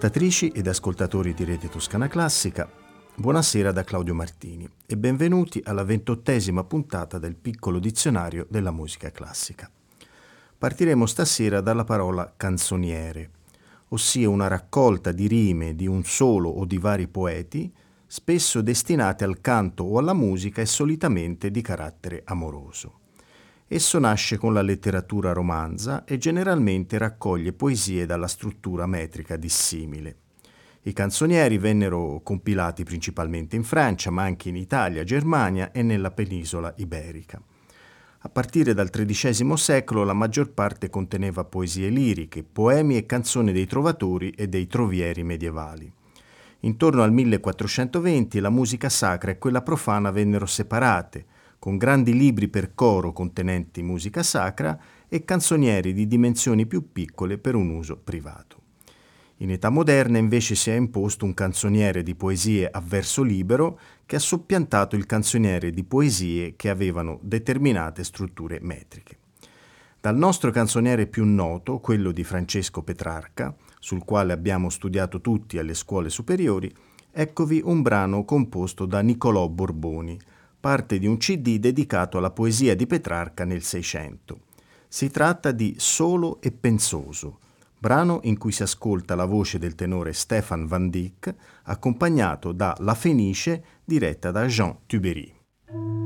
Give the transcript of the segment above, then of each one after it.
Ascoltatrici ed ascoltatori di Rete Toscana Classica, buonasera da Claudio Martini e benvenuti alla ventottesima puntata del piccolo dizionario della musica classica. Partiremo stasera dalla parola canzoniere, ossia una raccolta di rime di un solo o di vari poeti, spesso destinate al canto o alla musica e solitamente di carattere amoroso. Esso nasce con la letteratura romanza e generalmente raccoglie poesie dalla struttura metrica dissimile. I canzonieri vennero compilati principalmente in Francia, ma anche in Italia, Germania e nella penisola iberica. A partire dal XIII secolo la maggior parte conteneva poesie liriche, poemi e canzoni dei trovatori e dei trovieri medievali. Intorno al 1420 la musica sacra e quella profana vennero separate, con grandi libri per coro contenenti musica sacra e canzonieri di dimensioni più piccole per un uso privato. In età moderna invece si è imposto un canzoniere di poesie a verso libero che ha soppiantato il canzoniere di poesie che avevano determinate strutture metriche. Dal nostro canzoniere più noto, quello di Francesco Petrarca, sul quale abbiamo studiato tutti alle scuole superiori, eccovi un brano composto da Niccolò Borboni, parte di un CD dedicato alla poesia di Petrarca nel Seicento. Si tratta di Solo e Pensoso, brano in cui si ascolta la voce del tenore Stefan Van Dyck, accompagnato da La Fenice diretta da Jean Tubery.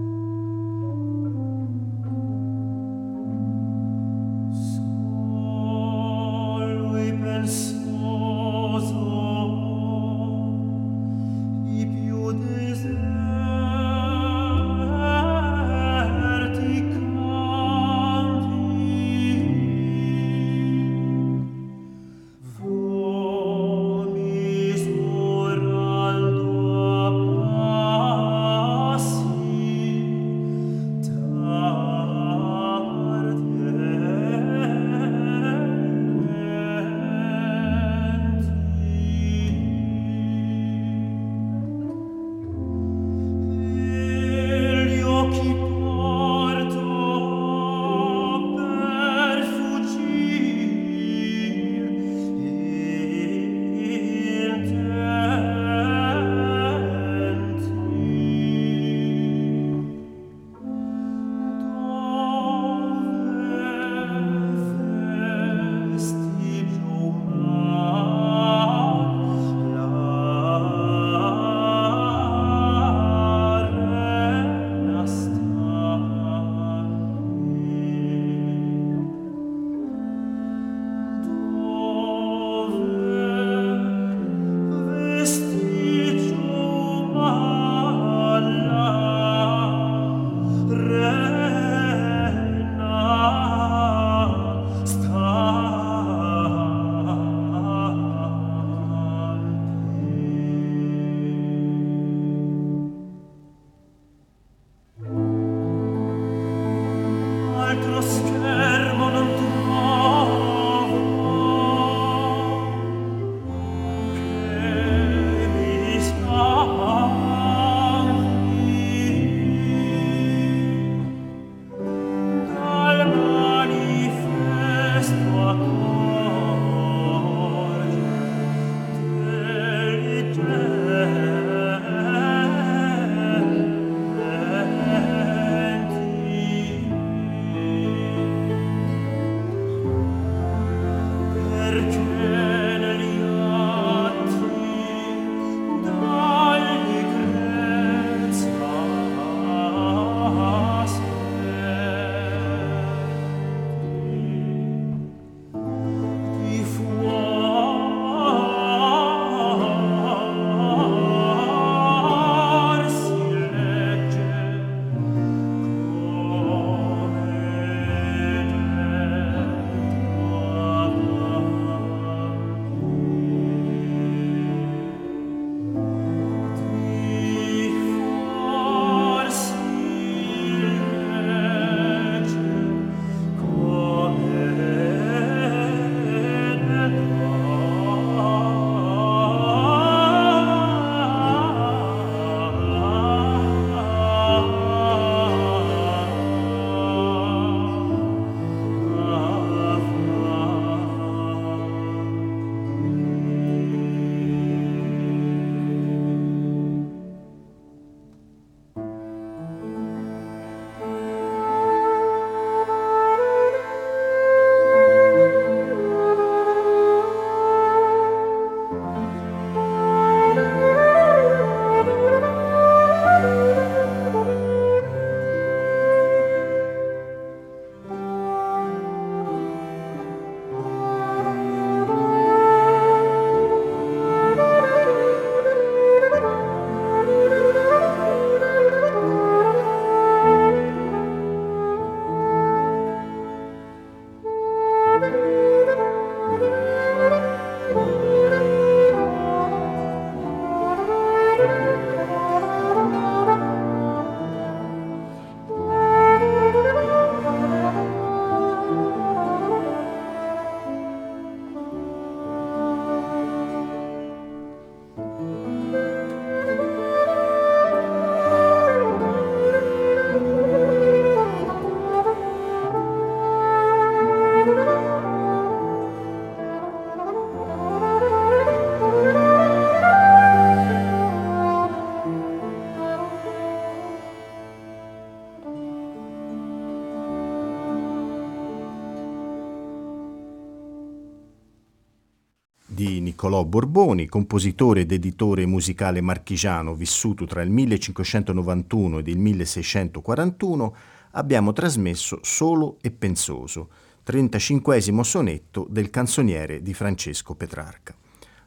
Borboni, compositore ed editore musicale marchigiano vissuto tra il 1591 ed il 1641, abbiamo trasmesso Solo e Pensoso, 35 sonetto del canzoniere di Francesco Petrarca.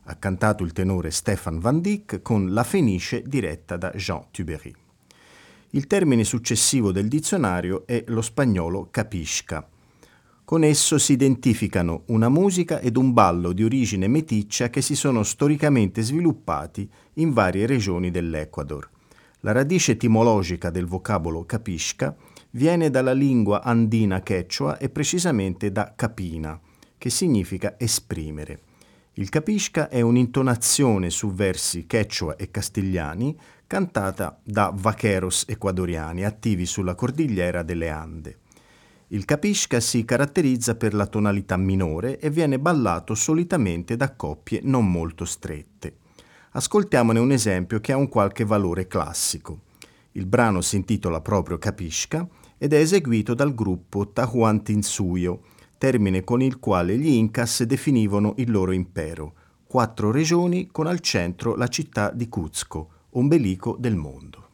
Ha cantato il tenore Stefan Van Dyck con La Fenice diretta da Jean Tubery. Il termine successivo del dizionario è lo spagnolo capisca, con esso si identificano una musica ed un ballo di origine meticcia che si sono storicamente sviluppati in varie regioni dell'Ecuador. La radice etimologica del vocabolo capisca viene dalla lingua andina quechua e precisamente da capina, che significa esprimere. Il capisca è un'intonazione su versi quechua e castigliani cantata da vaqueros ecuadoriani attivi sulla cordigliera delle Ande. Il capisca si caratterizza per la tonalità minore e viene ballato solitamente da coppie non molto strette. Ascoltiamone un esempio che ha un qualche valore classico. Il brano si intitola proprio Capisca ed è eseguito dal gruppo Tahuantinsuyo, termine con il quale gli Incas definivano il loro impero, quattro regioni con al centro la città di Cuzco, ombelico del mondo.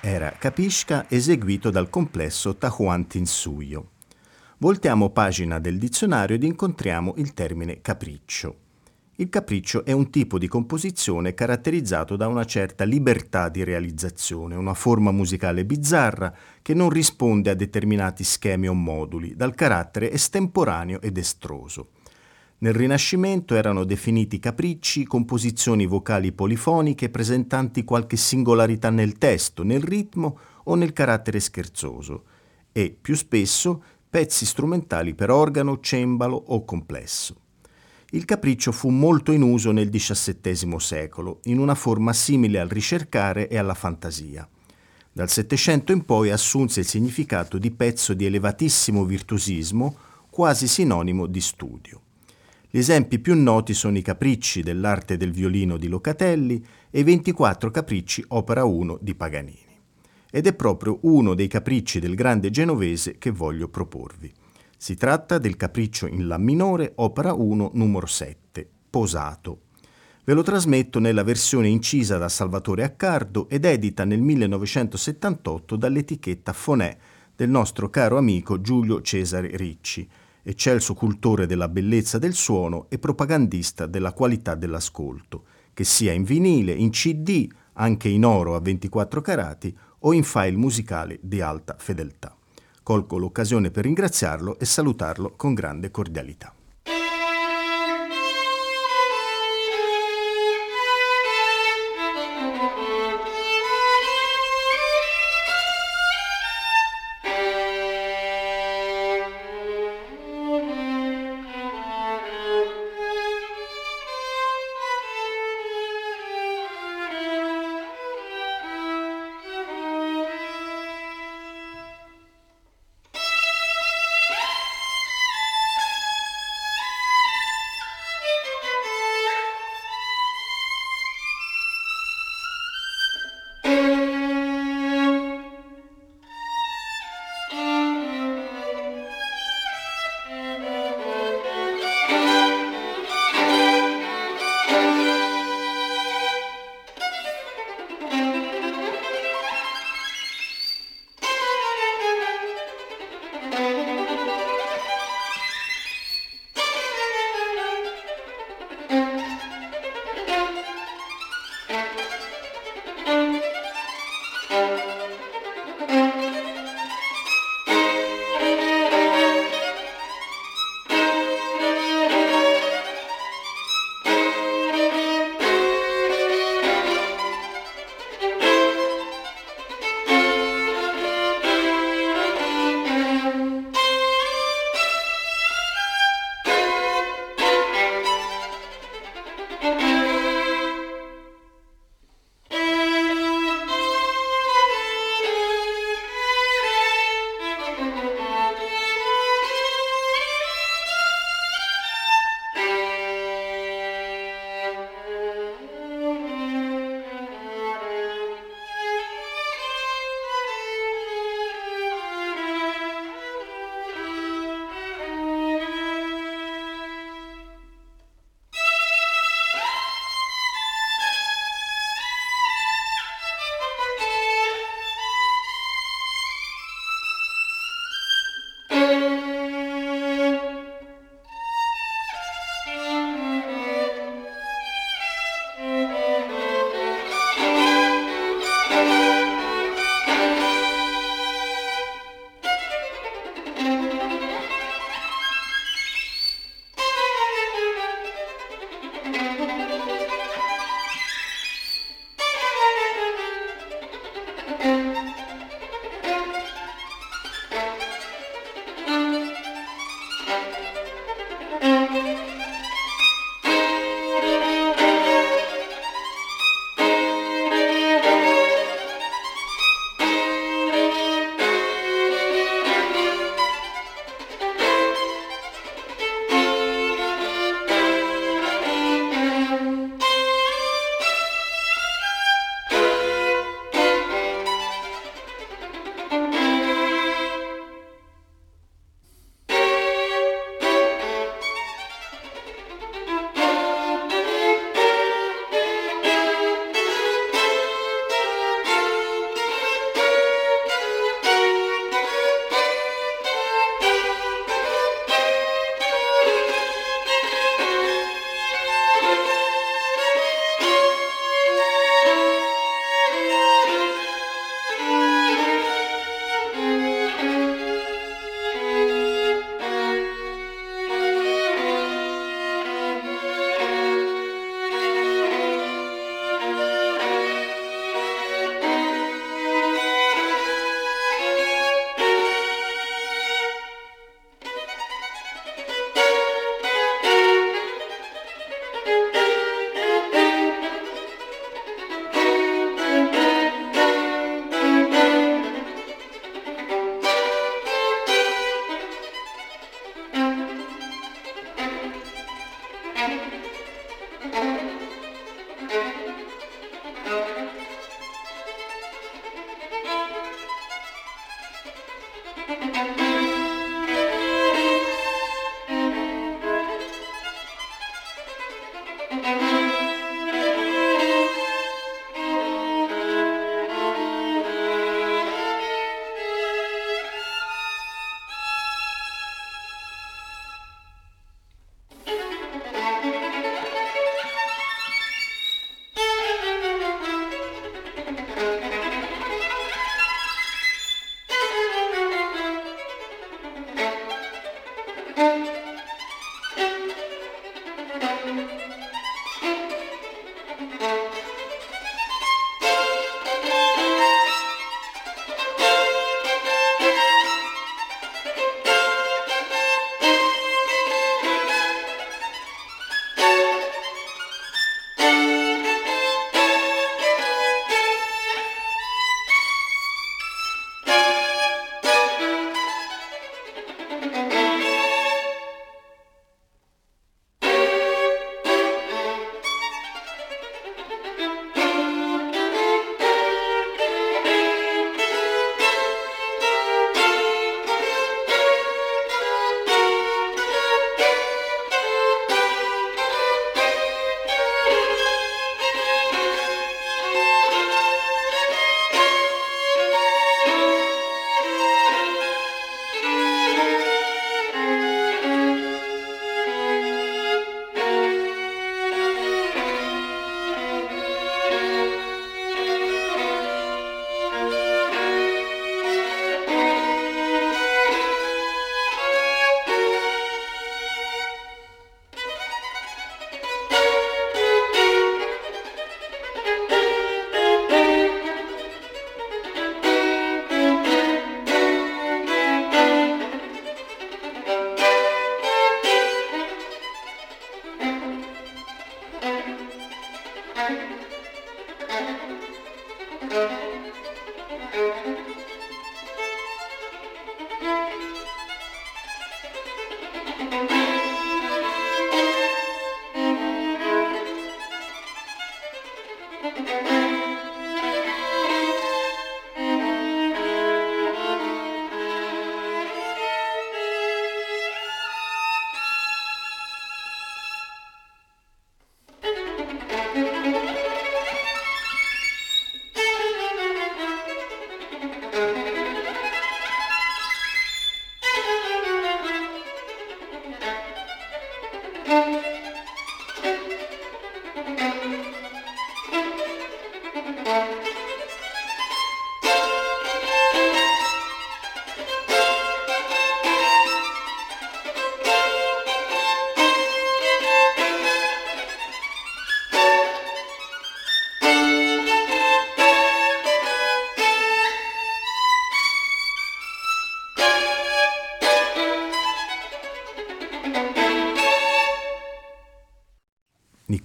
Era Capisca eseguito dal complesso Tahuantinsuyo. Voltiamo pagina del dizionario ed incontriamo il termine capriccio. Il capriccio è un tipo di composizione caratterizzato da una certa libertà di realizzazione, una forma musicale bizzarra che non risponde a determinati schemi o moduli, dal carattere estemporaneo ed estroso. Nel Rinascimento erano definiti capricci composizioni vocali polifoniche presentanti qualche singolarità nel testo, nel ritmo o nel carattere scherzoso, e più spesso pezzi strumentali per organo, cembalo o complesso. Il capriccio fu molto in uso nel XVII secolo, in una forma simile al ricercare e alla fantasia. Dal Settecento in poi assunse il significato di pezzo di elevatissimo virtuosismo, quasi sinonimo di studio. Gli esempi più noti sono i capricci dell'arte del violino di Locatelli e i 24 capricci opera 1 di Paganini. Ed è proprio uno dei capricci del grande genovese che voglio proporvi. Si tratta del capriccio in La minore, opera 1, numero 7, Posato. Ve lo trasmetto nella versione incisa da Salvatore Accardo ed edita nel 1978 dall'etichetta Fonè del nostro caro amico Giulio Cesare Ricci, eccelso cultore della bellezza del suono e propagandista della qualità dell'ascolto, che sia in vinile, in CD, anche in oro a 24 carati o in file musicali di alta fedeltà. Colgo l'occasione per ringraziarlo e salutarlo con grande cordialità.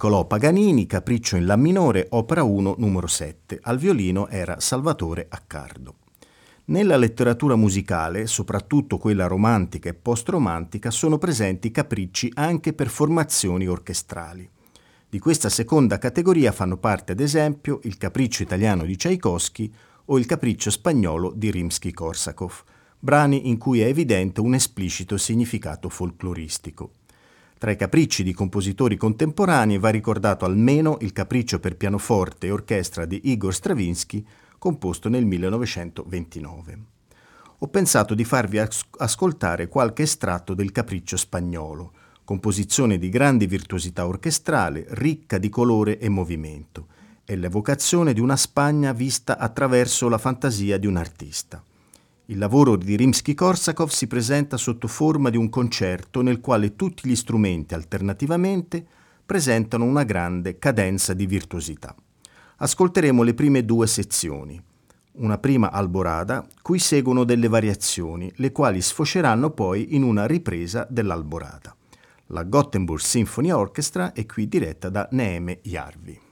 Niccolò Paganini, Capriccio in La minore, opera 1, numero 7. Al violino era Salvatore Accardo. Nella letteratura musicale, soprattutto quella romantica e post-romantica, sono presenti capricci anche per formazioni orchestrali. Di questa seconda categoria fanno parte ad esempio il capriccio italiano di Tchaikovsky o il capriccio spagnolo di Rimsky-Korsakov, brani in cui è evidente un esplicito significato folcloristico. Tra i capricci di compositori contemporanei va ricordato almeno il capriccio per pianoforte e orchestra di Igor Stravinsky, composto nel 1929. Ho pensato di farvi ascoltare qualche estratto del capriccio spagnolo, composizione di grande virtuosità orchestrale, ricca di colore e movimento. È l'evocazione di una Spagna vista attraverso la fantasia di un artista. Il lavoro di Rimsky-Korsakov si presenta sotto forma di un concerto nel quale tutti gli strumenti alternativamente presentano una grande cadenza di virtuosità. Ascolteremo le prime due sezioni. Una prima alborada, cui seguono delle variazioni, le quali sfoceranno poi in una ripresa dell'alborada. La Gothenburg Symphony Orchestra è qui diretta da Neeme Jarvi.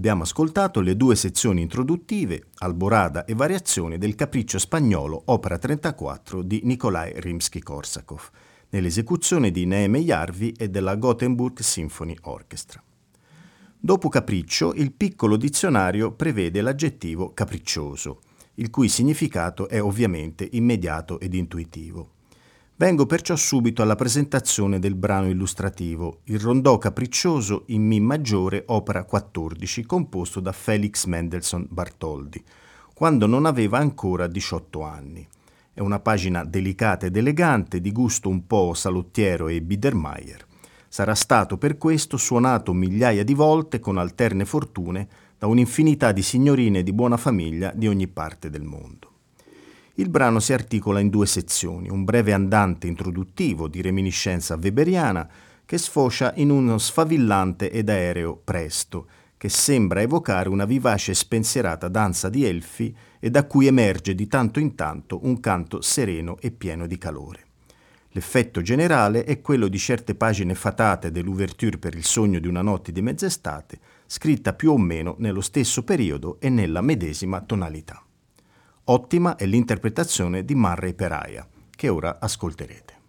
Abbiamo ascoltato le due sezioni introduttive, Alborada e Variazioni del Capriccio spagnolo, opera 34 di Nikolai Rimsky-Korsakov, nell'esecuzione di Neeme Jarvi e della Gothenburg Symphony Orchestra. Dopo capriccio, il piccolo dizionario prevede l'aggettivo capriccioso, il cui significato è ovviamente immediato ed intuitivo. Vengo perciò subito alla presentazione del brano illustrativo, il rondò capriccioso in Mi maggiore, opera 14, composto da Felix Mendelssohn Bartholdi, quando non aveva ancora 18 anni. È una pagina delicata ed elegante, di gusto un po' salottiero e Biedermeier. Sarà stato per questo suonato migliaia di volte con alterne fortune da un'infinità di signorine di buona famiglia di ogni parte del mondo. Il brano si articola in due sezioni, un breve andante introduttivo di reminiscenza weberiana che sfocia in uno sfavillante ed aereo presto, che sembra evocare una vivace e spensierata danza di elfi e da cui emerge di tanto in tanto un canto sereno e pieno di calore. L'effetto generale è quello di certe pagine fatate dell'ouverture per il sogno di una notte di mezz'estate, scritta più o meno nello stesso periodo e nella medesima tonalità. Ottima è l'interpretazione di Murray Peraia, che ora ascolterete.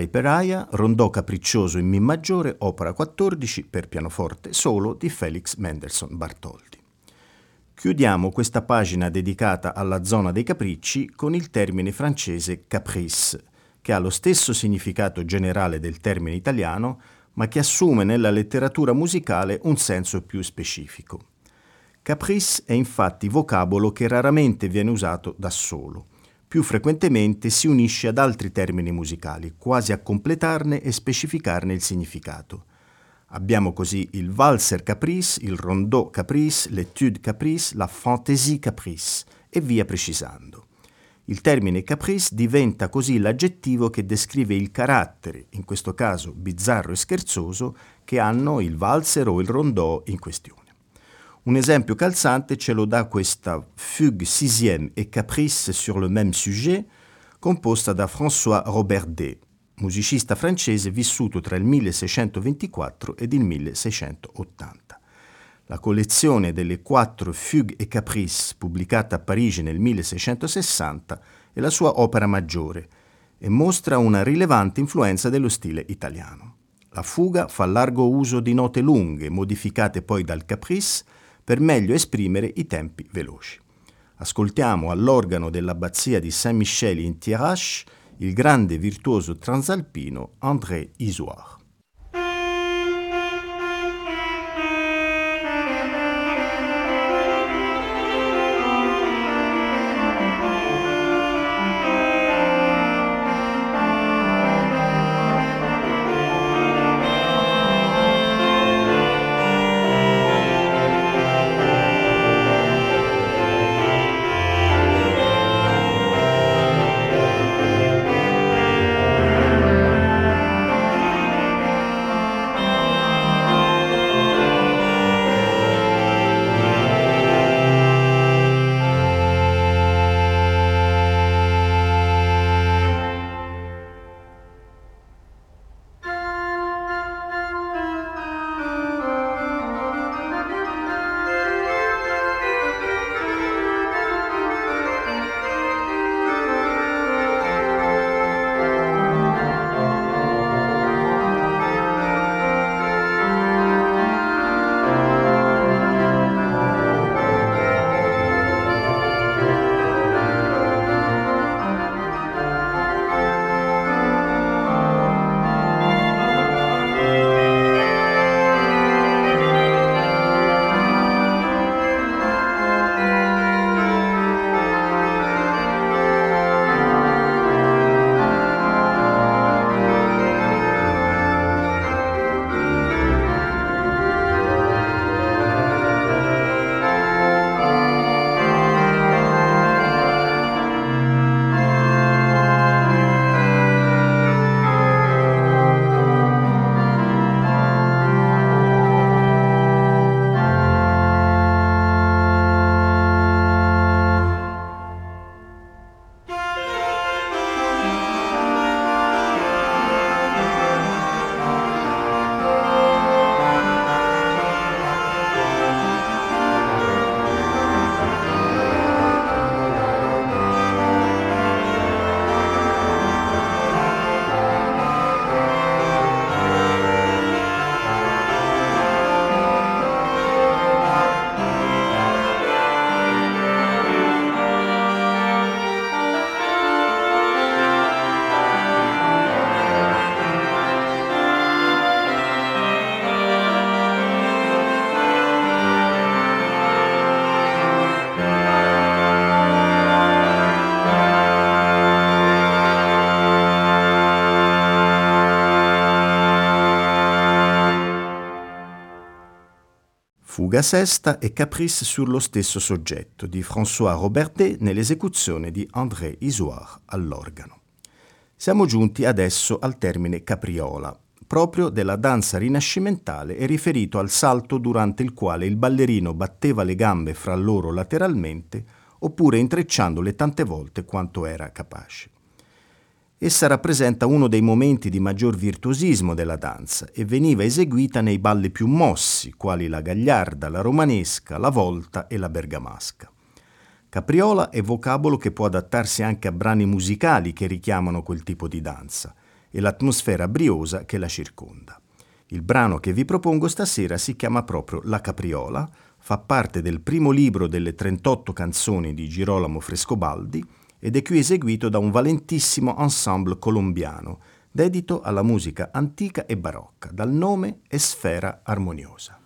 Murray Peraia, Rondò capriccioso in Mi maggiore, opera 14 per pianoforte solo di Felix Mendelssohn Bartholdi. Chiudiamo questa pagina dedicata alla zona dei capricci con il termine francese caprice, che ha lo stesso significato generale del termine italiano, ma che assume nella letteratura musicale un senso più specifico. Caprice è infatti vocabolo che raramente viene usato da solo. Più frequentemente si unisce ad altri termini musicali, quasi a completarne e specificarne il significato. Abbiamo così il valser caprice, il rondeau caprice, l'étude caprice, la fantaisie caprice e via precisando. Il termine caprice diventa così l'aggettivo che descrive il carattere, in questo caso bizzarro e scherzoso, che hanno il valser o il rondeau in questione. Un esempio calzante ce lo dà questa Fugue sixième e Caprice sur le même sujet, composta da François Roberdet, musicista francese vissuto tra il 1624 ed il 1680. La collezione delle quattro Fugue et Caprice, pubblicata a Parigi nel 1660, è la sua opera maggiore e mostra una rilevante influenza dello stile italiano. La fuga fa largo uso di note lunghe, modificate poi dal caprice, per meglio esprimere i tempi veloci. Ascoltiamo all'organo dell'abbazia di Saint-Michel in Thiérache il grande virtuoso transalpino André Isoire. Fuga sesta e Caprice sullo stesso soggetto di François Robertet nell'esecuzione di André Isoire all'organo. Siamo giunti adesso al termine capriola, proprio della danza rinascimentale e riferito al salto durante il quale il ballerino batteva le gambe fra loro lateralmente oppure intrecciandole tante volte quanto era capace. Essa rappresenta uno dei momenti di maggior virtuosismo della danza e veniva eseguita nei balli più mossi, quali la gagliarda, la romanesca, la volta e la bergamasca. Capriola è vocabolo che può adattarsi anche a brani musicali che richiamano quel tipo di danza e l'atmosfera briosa che la circonda. Il brano che vi propongo stasera si chiama proprio La Capriola, fa parte del primo libro delle 38 canzoni di Girolamo Frescobaldi ed è qui eseguito da un valentissimo ensemble colombiano, dedito alla musica antica e barocca, dal nome Esfera Armoniosa.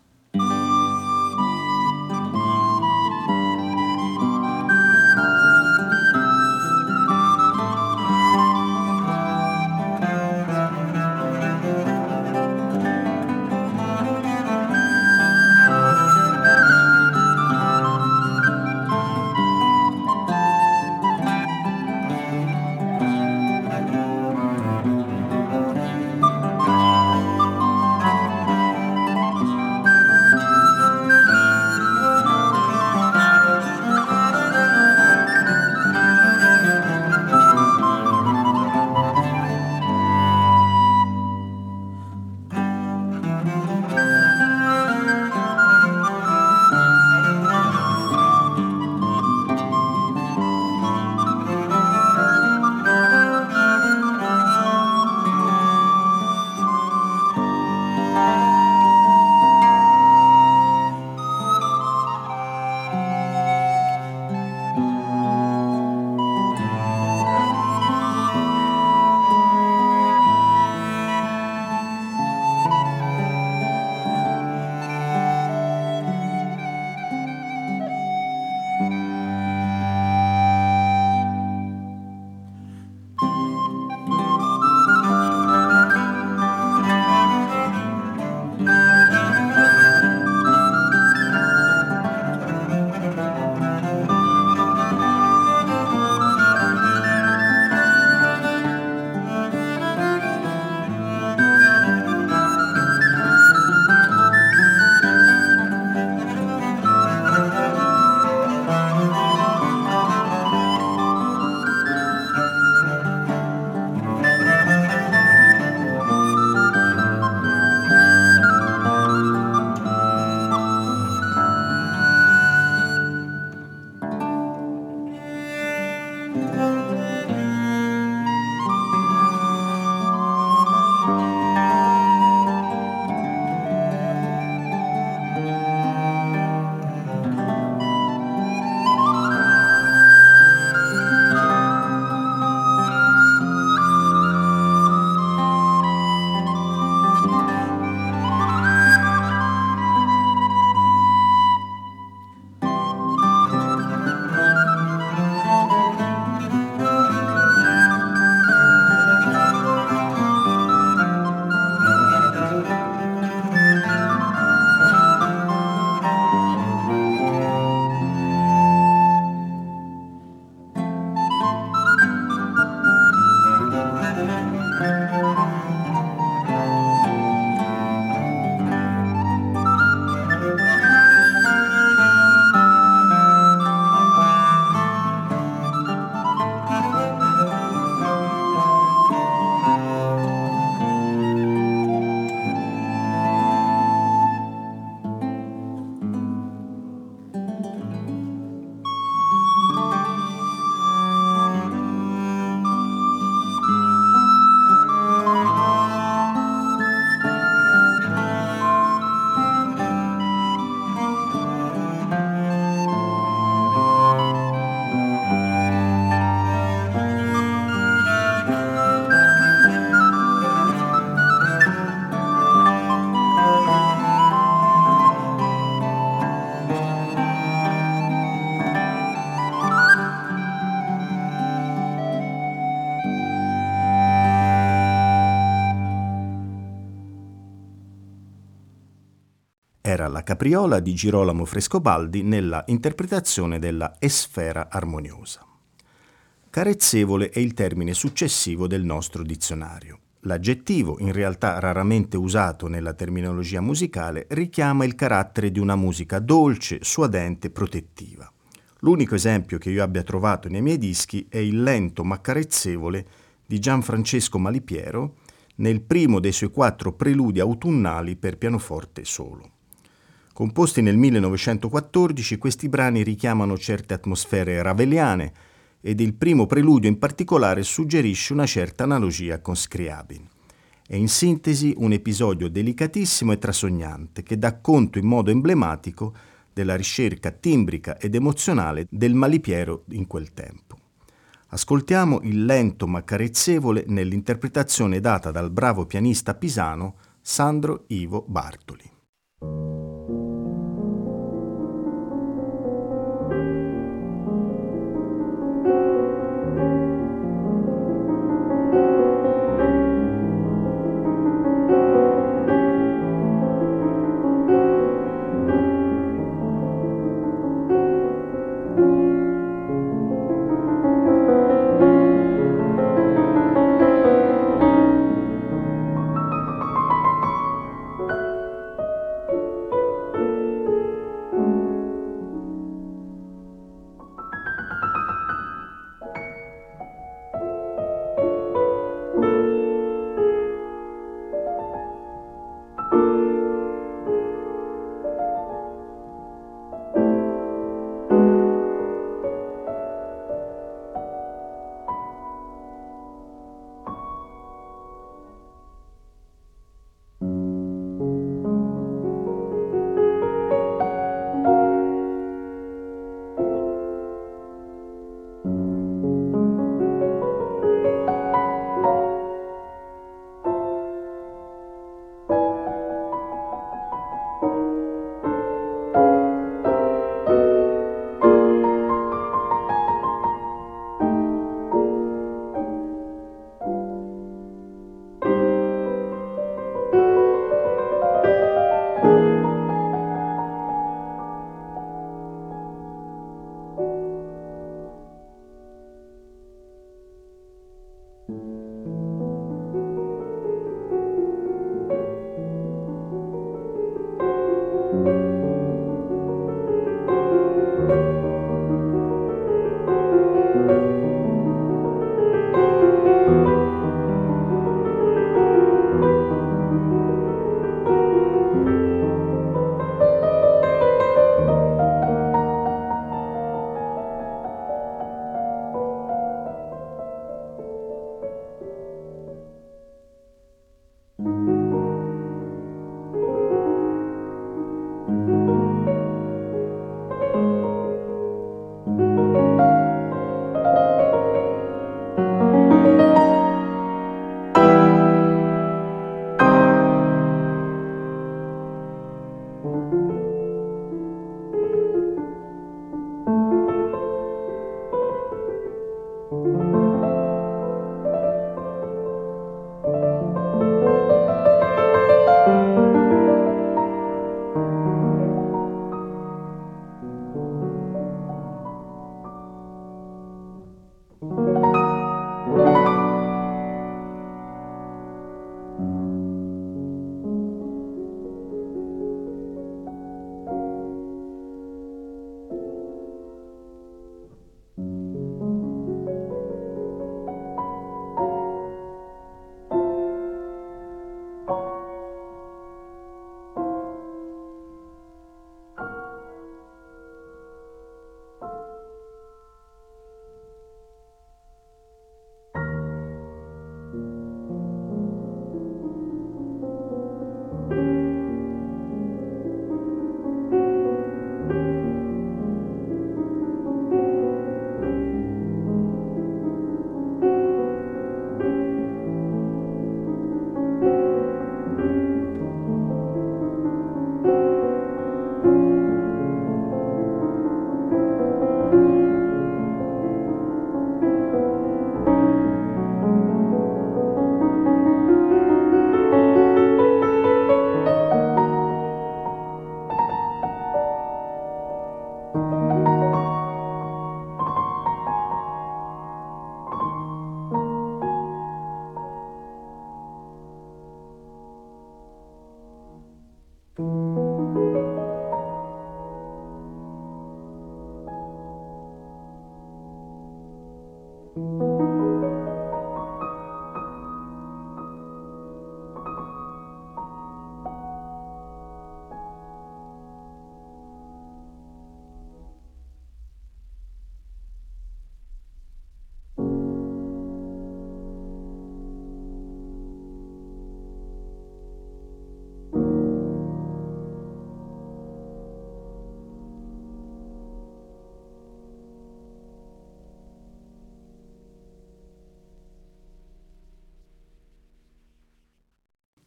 Capriola di Girolamo Frescobaldi nella interpretazione della Esfera armoniosa. Carezzevole è il termine successivo del nostro dizionario. L'aggettivo, in realtà raramente usato nella terminologia musicale, richiama il carattere di una musica dolce, suadente, protettiva. L'unico esempio che io abbia trovato nei miei dischi è il lento ma carezzevole di Gianfrancesco Malipiero nel primo dei suoi quattro preludi autunnali per pianoforte solo. Composti nel 1914, questi brani richiamano certe atmosfere raveliane ed il primo preludio in particolare suggerisce una certa analogia con Scriabin. È in sintesi un episodio delicatissimo e trasognante che dà conto in modo emblematico della ricerca timbrica ed emozionale del Malipiero in quel tempo. Ascoltiamo il lento ma carezzevole nell'interpretazione data dal bravo pianista pisano Sandro Ivo Bartoli.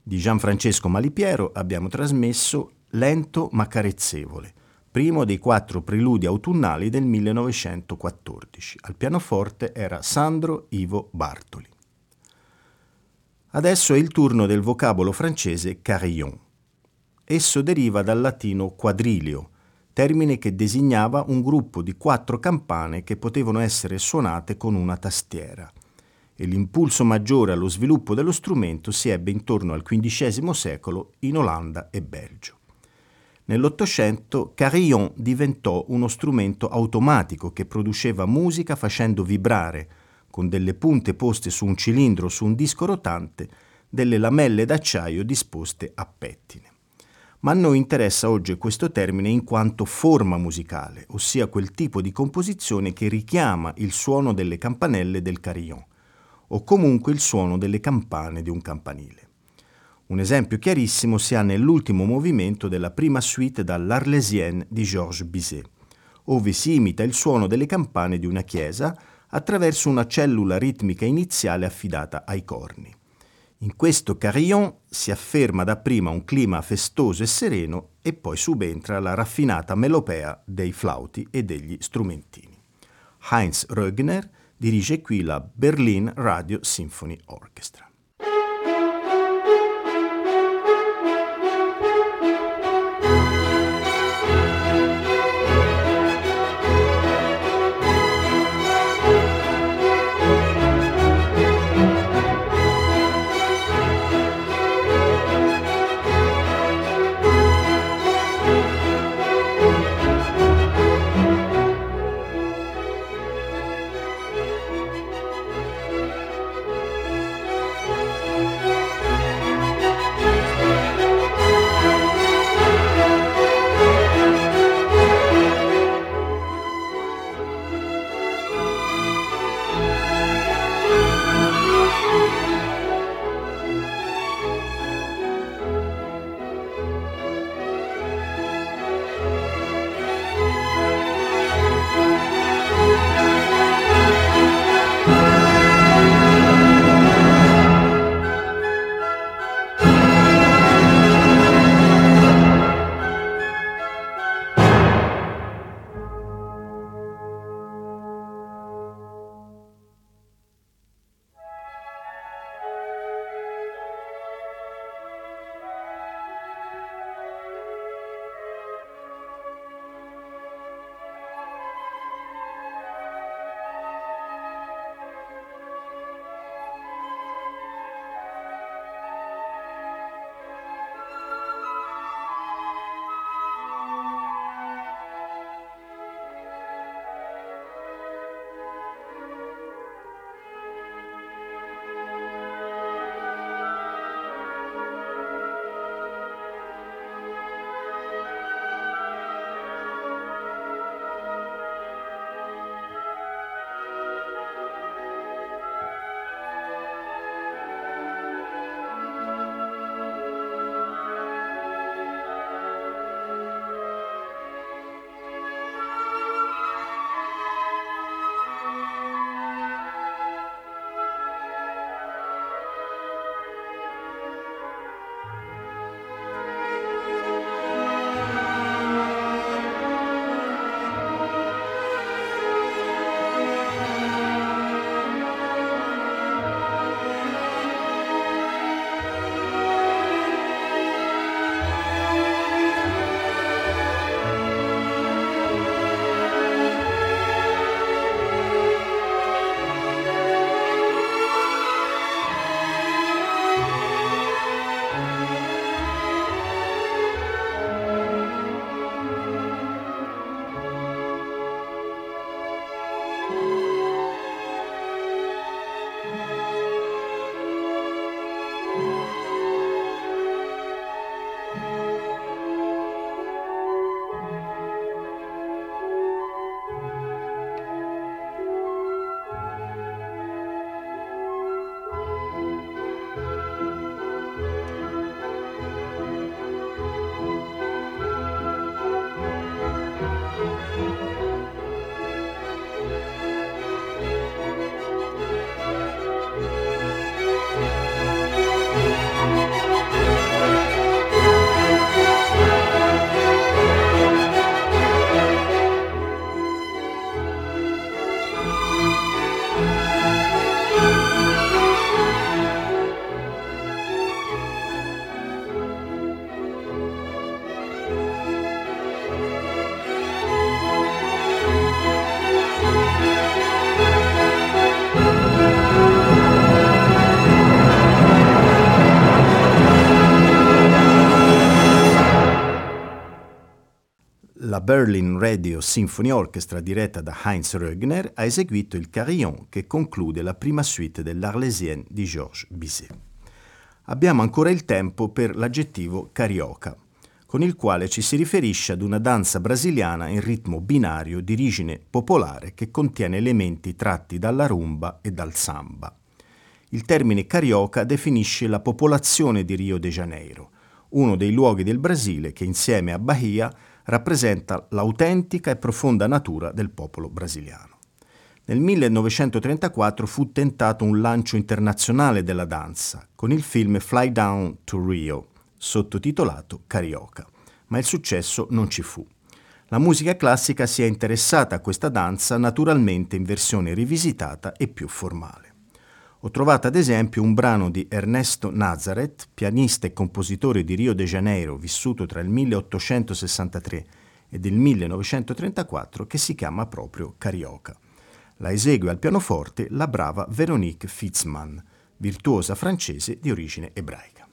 Di Gianfrancesco Malipiero abbiamo trasmesso Lento ma carezzevole, primo dei quattro preludi autunnali del 1914. Al pianoforte era Sandro Ivo Bartoli. Adesso è il turno del vocabolo francese carillon. Esso deriva dal latino quadrilio, termine che designava un gruppo di quattro campane che potevano essere suonate con una tastiera e l'impulso maggiore allo sviluppo dello strumento si ebbe intorno al XV secolo in Olanda e Belgio. Nell'Ottocento carillon diventò uno strumento automatico che produceva musica facendo vibrare, con delle punte poste su un cilindro o su un disco rotante, delle lamelle d'acciaio disposte a pettine. Ma a noi interessa oggi questo termine in quanto forma musicale, ossia quel tipo di composizione che richiama il suono delle campanelle del carillon o comunque il suono delle campane di un campanile. Un esempio chiarissimo si ha nell'ultimo movimento della prima suite dall'Arlésienne di Georges Bizet, ove si imita il suono delle campane di una chiesa attraverso una cellula ritmica iniziale affidata ai corni. In questo carillon si afferma dapprima un clima festoso e sereno e poi subentra la raffinata melopea dei flauti e degli strumentini. Heinz Rögner dirige qui la Berlin Radio Symphony Orchestra. Berlin Radio Symphony Orchestra diretta da Heinz Rögner ha eseguito il Carillon che conclude la prima suite dell'Arlésienne di Georges Bizet. Abbiamo ancora il tempo per l'aggettivo carioca, con il quale ci si riferisce ad una danza brasiliana in ritmo binario di origine popolare che contiene elementi tratti dalla rumba e dal samba. Il termine carioca definisce la popolazione di Rio de Janeiro, uno dei luoghi del Brasile che insieme a Bahia rappresenta l'autentica e profonda natura del popolo brasiliano. Nel 1934 fu tentato un lancio internazionale della danza con il film Fly Down to Rio, sottotitolato Carioca, ma il successo non ci fu. La musica classica si è interessata a questa danza naturalmente in versione rivisitata e più formale. Ho trovato ad esempio un brano di Ernesto Nazareth, pianista e compositore di Rio de Janeiro, vissuto tra il 1863 ed il 1934, che si chiama proprio Carioca. La esegue al pianoforte la brava Veronique Fitzman, virtuosa francese di origine ebraica.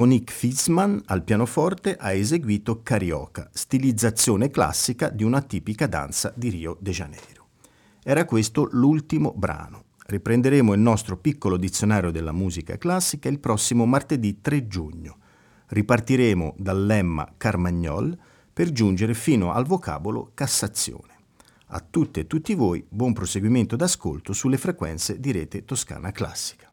Veronique Fitzman al pianoforte ha eseguito Carioca, stilizzazione classica di una tipica danza di Rio de Janeiro. Era questo l'ultimo brano. Riprenderemo il nostro piccolo dizionario della musica classica il prossimo martedì 3 giugno. Ripartiremo dal lemma Carmagnol per giungere fino al vocabolo Cassazione. A tutte e tutti voi buon proseguimento d'ascolto sulle frequenze di rete toscana classica.